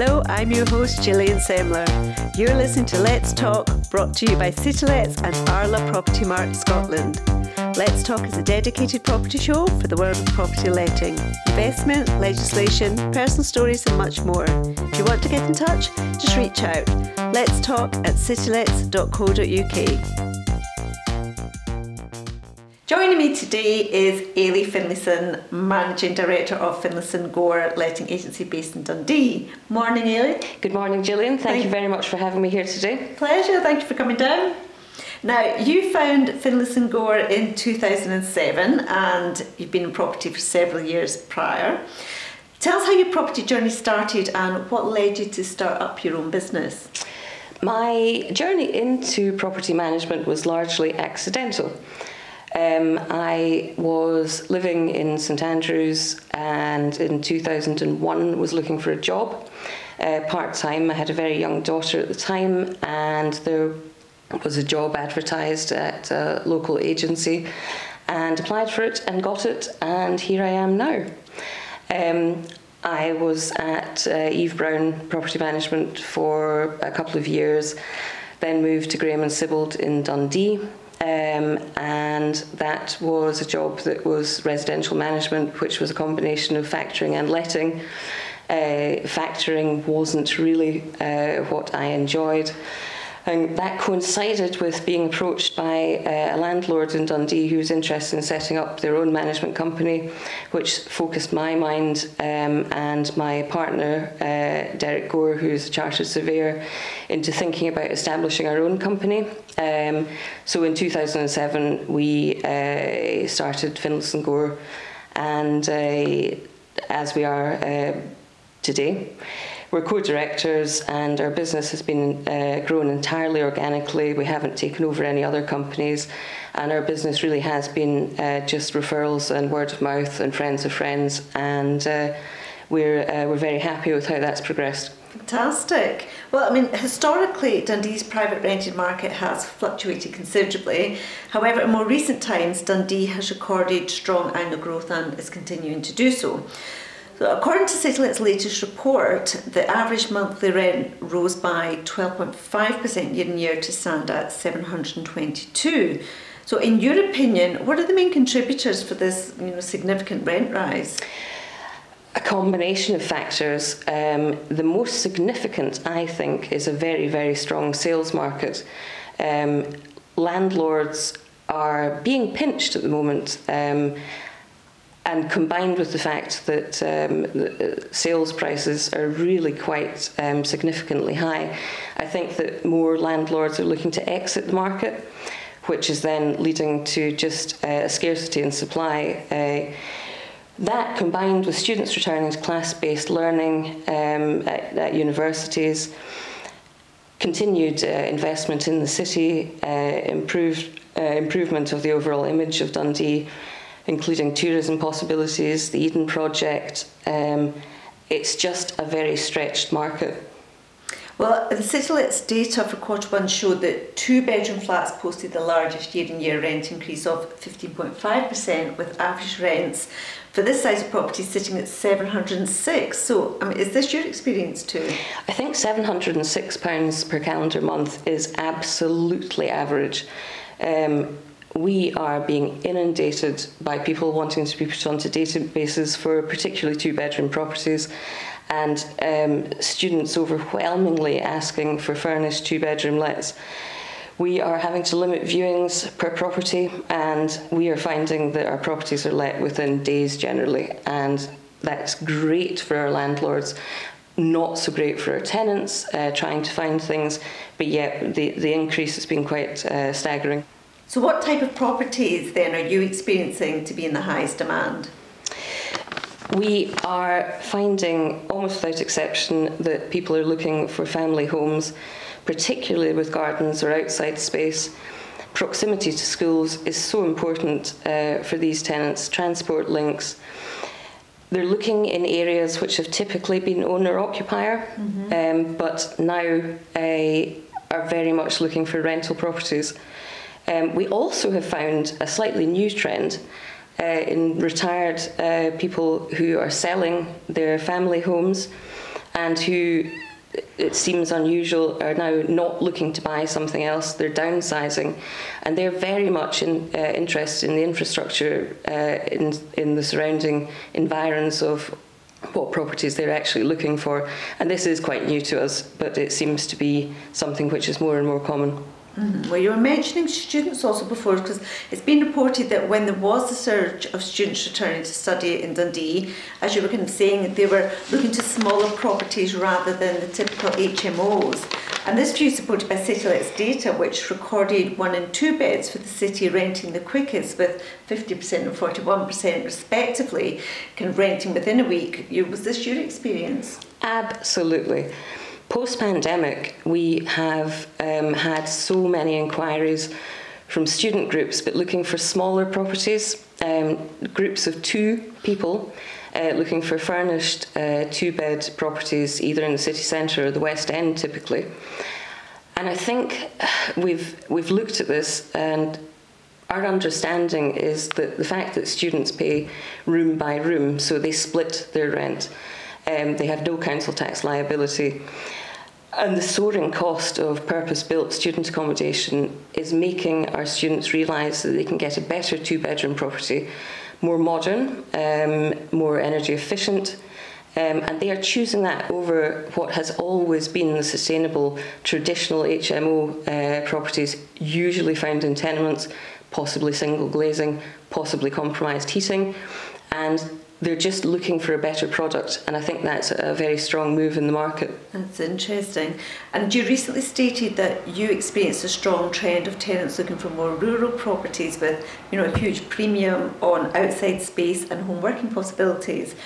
Hello, I'm your host Gillian Semler. You're listening to Let's Talk, brought to you by CityLets and Arla Property Mart Scotland. Let's Talk is a dedicated property show for the world of property letting, investment, legislation, personal stories, and much more. If you want to get in touch, just reach out. Let's talk at citylets.co.uk. Joining me today is Ailey Finlayson, Managing Director of Finlayson Gore Letting Agency based in Dundee. Morning, Ailey. Good morning, Gillian. Thank, Thank you very much for having me here today. Pleasure. Thank you for coming down. Now, you found Finlayson Gore in 2007 and you've been in property for several years prior. Tell us how your property journey started and what led you to start up your own business. My journey into property management was largely accidental. Um, I was living in St Andrews and in 2001 was looking for a job uh, part time. I had a very young daughter at the time, and there was a job advertised at a local agency and applied for it and got it, and here I am now. Um, I was at uh, Eve Brown Property Management for a couple of years, then moved to Graham and Sibbald in Dundee um, and that was a job that was residential management, which was a combination of factoring and letting. Uh, factoring wasn't really uh, what I enjoyed. And that coincided with being approached by uh, a landlord in Dundee who was interested in setting up their own management company, which focused my mind um, and my partner, uh, Derek Gore, who's a chartered surveyor, into thinking about establishing our own company. Um, so in 2007, we uh, started Finlayson Gore, and uh, as we are uh, today. We're co-directors, and our business has been uh, grown entirely organically. We haven't taken over any other companies, and our business really has been uh, just referrals and word of mouth and friends of friends. And uh, we're uh, we're very happy with how that's progressed. Fantastic. Well, I mean, historically, Dundee's private rented market has fluctuated considerably. However, in more recent times, Dundee has recorded strong annual growth and is continuing to do so. According to CityLet's latest report, the average monthly rent rose by 12.5% year on year to stand at 722. So, in your opinion, what are the main contributors for this you know, significant rent rise? A combination of factors. Um, the most significant, I think, is a very, very strong sales market. Um, landlords are being pinched at the moment. Um, and combined with the fact that um, the uh, sales prices are really quite um, significantly high, I think that more landlords are looking to exit the market, which is then leading to just uh, a scarcity in supply. Uh, that combined with students returning to class based learning um, at, at, universities, continued uh, investment in the city, uh, improved, uh, improvement of the overall image of Dundee including tourism possibilities, the Eden Project. Um, it's just a very stretched market. Well, the CityLets data for quarter one showed that two bedroom flats posted the largest year on year rent increase of 15.5%, with average rents for this size of property sitting at 706. So, I mean, is this your experience too? I think £706 per calendar month is absolutely average. Um, we are being inundated by people wanting to be put onto databases for particularly two bedroom properties and um, students overwhelmingly asking for furnished two bedroom lets. We are having to limit viewings per property, and we are finding that our properties are let within days generally, and that's great for our landlords. Not so great for our tenants, uh, trying to find things, but yet the, the increase has been quite uh, staggering. So, what type of properties then are you experiencing to be in the highest demand? We are finding, almost without exception, that people are looking for family homes, particularly with gardens or outside space. Proximity to schools is so important uh, for these tenants, transport links. They're looking in areas which have typically been owner occupier, mm-hmm. um, but now uh, are very much looking for rental properties. Um, we also have found a slightly new trend uh, in retired uh, people who are selling their family homes and who it seems unusual are now not looking to buy something else. They're downsizing. And they're very much in, uh, interested in the infrastructure uh, in, in the surrounding environs of what properties they're actually looking for. And this is quite new to us but it seems to be something which is more and more common Mm-hmm. Well, you were mentioning students also before, because it's been reported that when there was a surge of students returning to study in Dundee, as you were kind of saying, they were looking to smaller properties rather than the typical HMOs. And this view is supported by Citylet's data, which recorded one and two beds for the city renting the quickest, with 50% and 41% respectively, kind of renting within a week. Was this your experience? Absolutely. Post pandemic, we have um, had so many inquiries from student groups, but looking for smaller properties, um, groups of two people. Uh, looking for furnished uh, two bed properties either in the city centre or the West End typically. And I think we've, we've looked at this and our understanding is that the fact that students pay room by room, so they split their rent, um, they have no council tax liability. And the soaring cost of purpose built student accommodation is making our students realise that they can get a better two bedroom property, more modern, um, more energy efficient. Um, and they are choosing that over what has always been the sustainable traditional HMO uh, properties, usually found in tenements, possibly single glazing, possibly compromised heating. And they're just looking for a better product, and I think that's a very strong move in the market. That's interesting. And you recently stated that you experienced a strong trend of tenants looking for more rural properties with, you know, a huge premium on outside space and home working possibilities.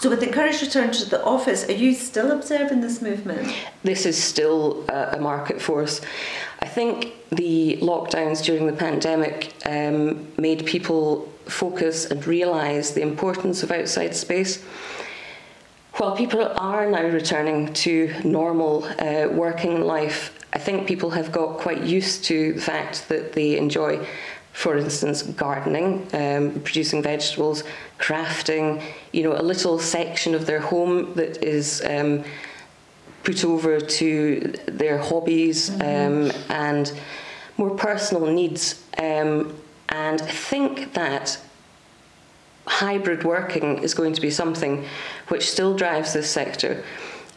So, with the encouraged return to the office, are you still observing this movement? This is still a, a market force. I think the lockdowns during the pandemic um, made people focus and realise the importance of outside space. While people are now returning to normal uh, working life, I think people have got quite used to the fact that they enjoy, for instance, gardening, um, producing vegetables, crafting, you know, a little section of their home that is um, put over to their hobbies mm-hmm. um, and more personal needs. Um, and I think that hybrid working is going to be something which still drives this sector.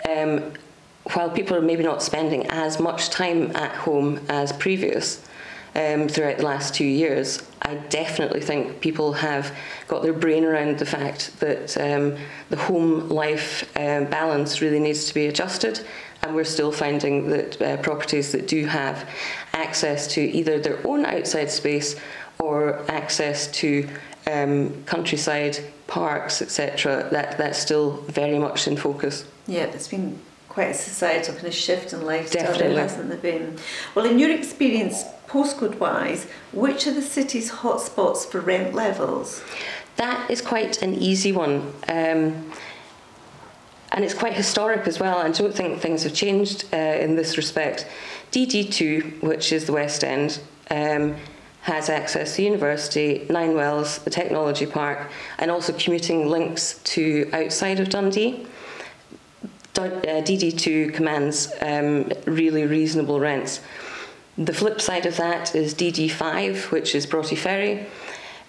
Um, while people are maybe not spending as much time at home as previous um, throughout the last two years, I definitely think people have got their brain around the fact that um, the home life um, balance really needs to be adjusted. And we're still finding that uh, properties that do have access to either their own outside space or access to um, countryside parks, etc., that, that's still very much in focus. Yeah, it's been quite a societal kind of shift in lifestyle, Definitely. hasn't there been? Well, in your experience, postcode wise, which are the city's hotspots for rent levels? That is quite an easy one. Um, and it's quite historic as well. I don't think things have changed uh, in this respect. DD2, which is the West End, um, has access to university, Ninewells, the technology park, and also commuting links to outside of Dundee. DD2 uh, commands um, really reasonable rents. The flip side of that is DD5, which is Broughty Ferry.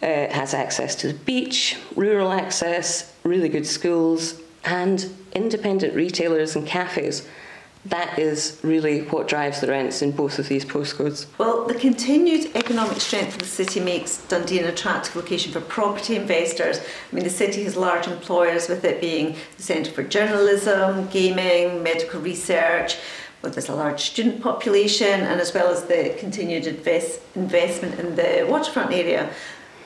Uh, has access to the beach, rural access, really good schools, and independent retailers and cafes that is really what drives the rents in both of these postcodes. Well, the continued economic strength of the city makes Dundee an attractive location for property investors. I mean, the city has large employers, with it being the centre for journalism, gaming, medical research. Well, there's a large student population, and as well as the continued invest- investment in the waterfront area.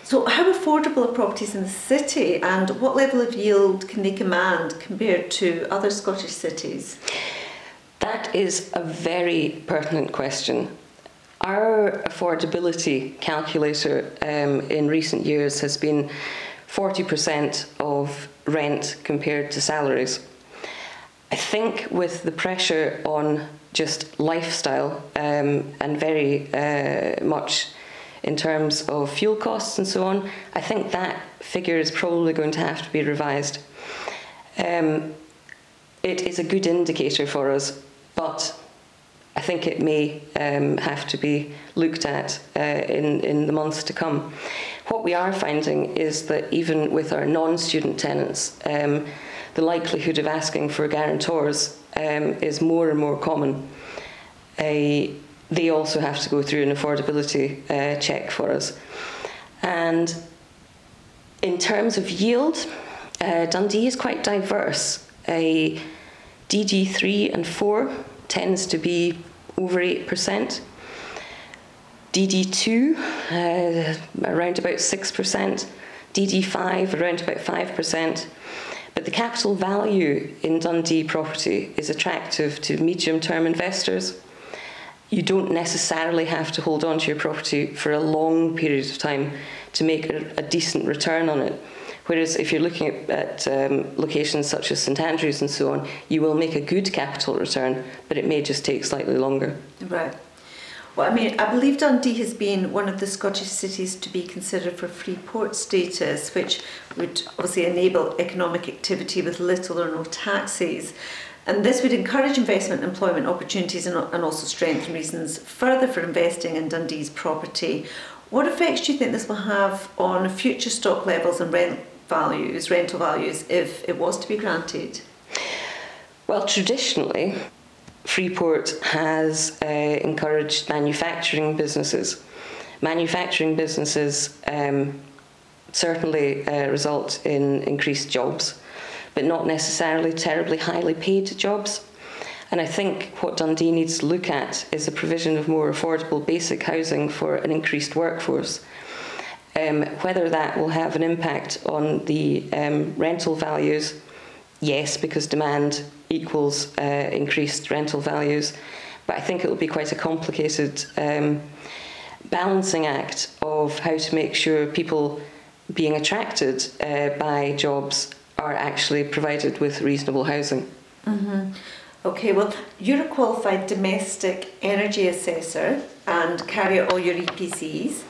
So, how affordable are properties in the city, and what level of yield can they command compared to other Scottish cities? That is a very pertinent question. Our affordability calculator um, in recent years has been 40% of rent compared to salaries. I think with the pressure on just lifestyle um, and very uh, much in terms of fuel costs and so on, I think that figure is probably going to have to be revised. Um, it is a good indicator for us, but I think it may um, have to be looked at uh, in, in the months to come. What we are finding is that even with our non student tenants, um, the likelihood of asking for guarantors um, is more and more common. Uh, they also have to go through an affordability uh, check for us. And in terms of yield, uh, Dundee is quite diverse. A DD3 and 4 tends to be over 8%. DD2, uh, around about 6%. DD5, around about 5%. But the capital value in Dundee property is attractive to medium term investors. You don't necessarily have to hold on to your property for a long period of time to make a, a decent return on it. Whereas if you're looking at, at um, locations such as St Andrews and so on, you will make a good capital return, but it may just take slightly longer. Right. Well, I mean, I believe Dundee has been one of the Scottish cities to be considered for free port status, which would obviously enable economic activity with little or no taxes. And this would encourage investment and employment opportunities and, and also strengthen reasons further for investing in Dundee's property. What effects do you think this will have on future stock levels and rent values, rental values, if it was to be granted? Well, traditionally, Freeport has uh, encouraged manufacturing businesses. Manufacturing businesses um, certainly uh, result in increased jobs, but not necessarily terribly highly paid jobs. And I think what Dundee needs to look at is the provision of more affordable basic housing for an increased workforce. Um, whether that will have an impact on the um, rental values, yes, because demand equals uh, increased rental values. But I think it will be quite a complicated um, balancing act of how to make sure people being attracted uh, by jobs are actually provided with reasonable housing. Mm-hmm. Okay, well, you're a qualified domestic energy assessor and carry out all your EPCs.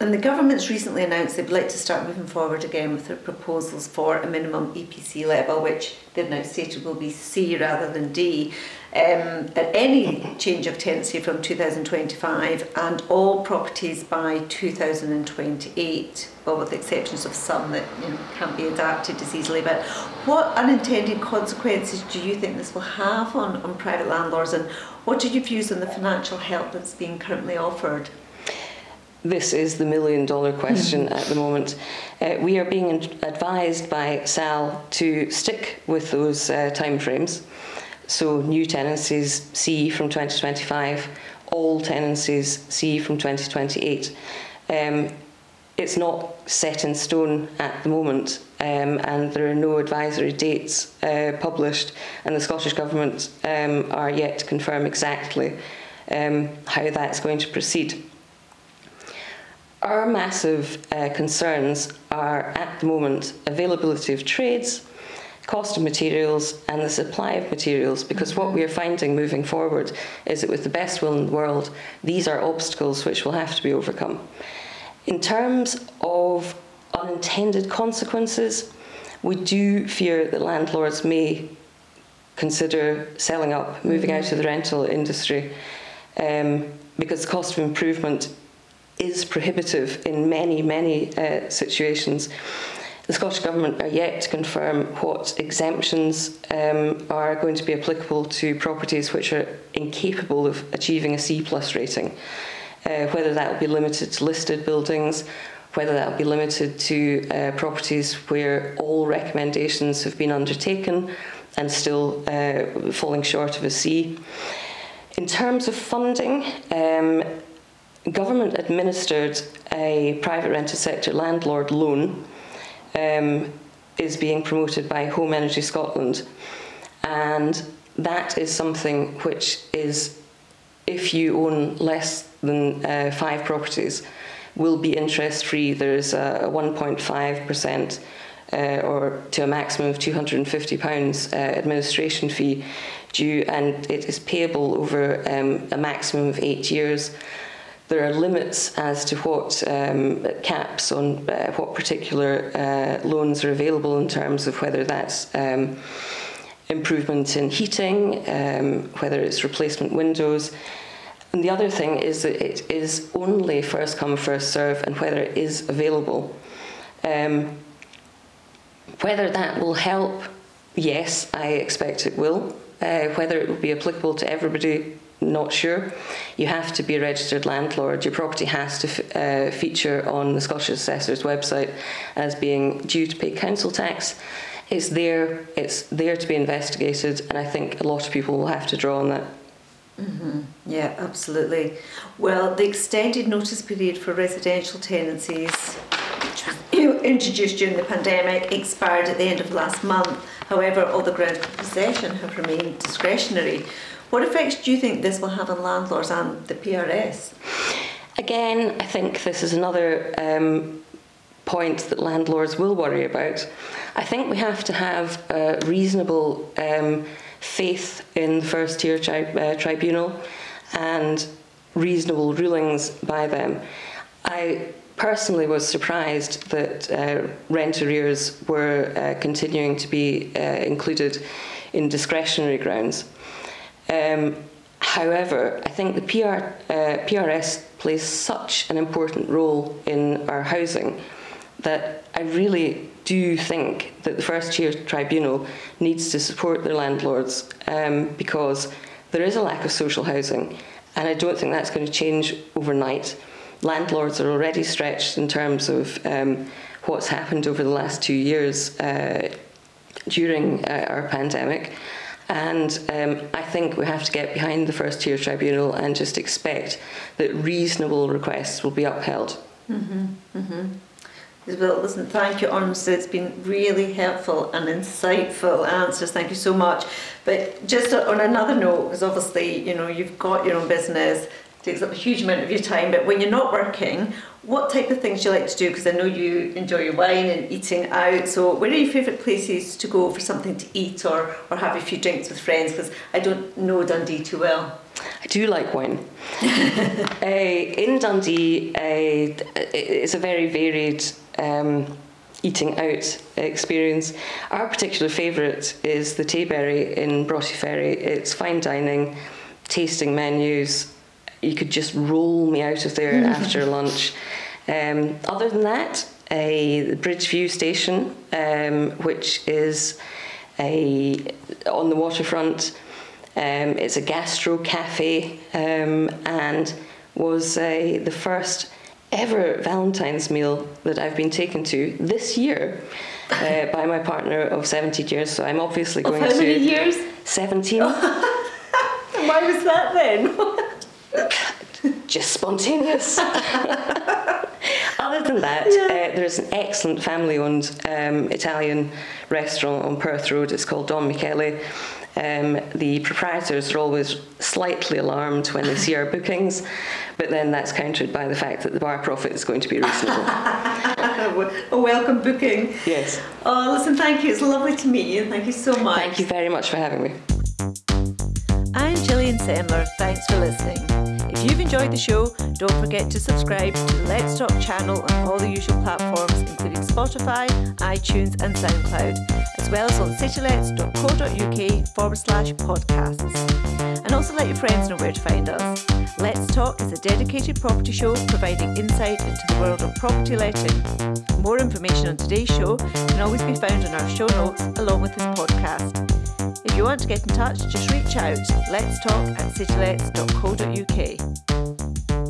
And the government's recently announced they'd like to start moving forward again with their proposals for a minimum EPC level, which they've now stated will be C rather than D, um, at any change of tenancy from 2025 and all properties by 2028, well, with the exceptions of some that you know, can't be adapted as easily. But what unintended consequences do you think this will have on, on private landlords, and what are your views on the financial help that's being currently offered? This is the million dollar question mm-hmm. at the moment. Uh, we are being advised by SAL to stick with those uh, timeframes. So, new tenancies C from 2025, all tenancies C from 2028. Um, it's not set in stone at the moment, um, and there are no advisory dates uh, published, and the Scottish Government um, are yet to confirm exactly um, how that's going to proceed. Our massive uh, concerns are at the moment availability of trades, cost of materials, and the supply of materials. Because what we are finding moving forward is that with the best will in the world, these are obstacles which will have to be overcome. In terms of unintended consequences, we do fear that landlords may consider selling up, moving out of the rental industry, um, because the cost of improvement is prohibitive in many, many uh, situations. The Scottish Government are yet to confirm what exemptions um, are going to be applicable to properties which are incapable of achieving a C plus rating. Uh, whether that will be limited to listed buildings, whether that will be limited to uh, properties where all recommendations have been undertaken and still uh, falling short of a C. In terms of funding, um, government administered a private rented sector landlord loan um, is being promoted by Home Energy Scotland. And that is something which is, if you own less than uh, five properties, will be interest free. There's a 1.5% uh, or to a maximum of £250 uh, administration fee due, and it is payable over um, a maximum of eight years there are limits as to what um, caps on uh, what particular uh, loans are available in terms of whether that's um, improvement in heating, um, whether it's replacement windows. And the other thing is that it is only first come, first serve, and whether it is available. Um, whether that will help, yes, I expect it will. Uh, whether it will be applicable to everybody, not sure. You have to be a registered landlord. Your property has to f- uh, feature on the Scottish Assessor's website as being due to pay council tax. It's there. It's there to be investigated, and I think a lot of people will have to draw on that. Mm-hmm. Yeah, absolutely. Well, the extended notice period for residential tenancies, which was introduced during the pandemic, expired at the end of last month. However, all the grounds for possession have remained discretionary. What effects do you think this will have on landlords and the PRS? Again, I think this is another um, point that landlords will worry about. I think we have to have a reasonable um, faith in the first tier tri- uh, tribunal and reasonable rulings by them. I personally was surprised that uh, rent arrears were uh, continuing to be uh, included in discretionary grounds. Um, however, I think the PR, uh, PRS plays such an important role in our housing that I really do think that the First Tier Tribunal needs to support their landlords um, because there is a lack of social housing, and I don't think that's going to change overnight. Landlords are already stretched in terms of um, what's happened over the last two years uh, during uh, our pandemic. And um, I think we have to get behind the first tier tribunal and just expect that reasonable requests will be upheld. Mm-hmm, mm-hmm. Well, listen, thank you, honestly. It's been really helpful and insightful answers. Thank you so much. But just on another note, because obviously, you know, you've got your own business, takes up a huge amount of your time, but when you're not working, what type of things do you like to do? Because I know you enjoy your wine and eating out. So, where are your favourite places to go for something to eat or, or have a few drinks with friends? Because I don't know Dundee too well. I do like wine. uh, in Dundee, uh, it's a very varied um, eating out experience. Our particular favourite is the Tayberry in Broughty Ferry. It's fine dining, tasting menus. You could just roll me out of there after lunch. Um, other than that, a Bridgeview station, um, which is a on the waterfront. Um, it's a gastro cafe um, and was uh, the first ever Valentine's meal that I've been taken to this year uh, by my partner of 17 years. So I'm obviously going of how to. many years? 17. Why was that then? Just spontaneous. Other than that, Yeah. uh, there's an excellent family owned um, Italian restaurant on Perth Road. It's called Don Michele. Um, the proprietors are always slightly alarmed when they see our bookings, but then that's countered by the fact that the bar profit is going to be reasonable. a welcome booking. yes. Oh, listen, thank you. It's lovely to meet you. Thank you so much. Thank you very much for having me. I'm Thanks for listening. If you've enjoyed the show, don't forget to subscribe to the Let's Talk channel on all the usual platforms, including Spotify, iTunes, and SoundCloud, as well as on citylets.co.uk forward slash podcasts. And also let your friends know where to find us. Let's Talk is a dedicated property show providing insight into the world of property letting. More information on today's show can always be found in our show notes along with this podcast. You want to get in touch, just reach out. Let's talk at citylets.co.uk.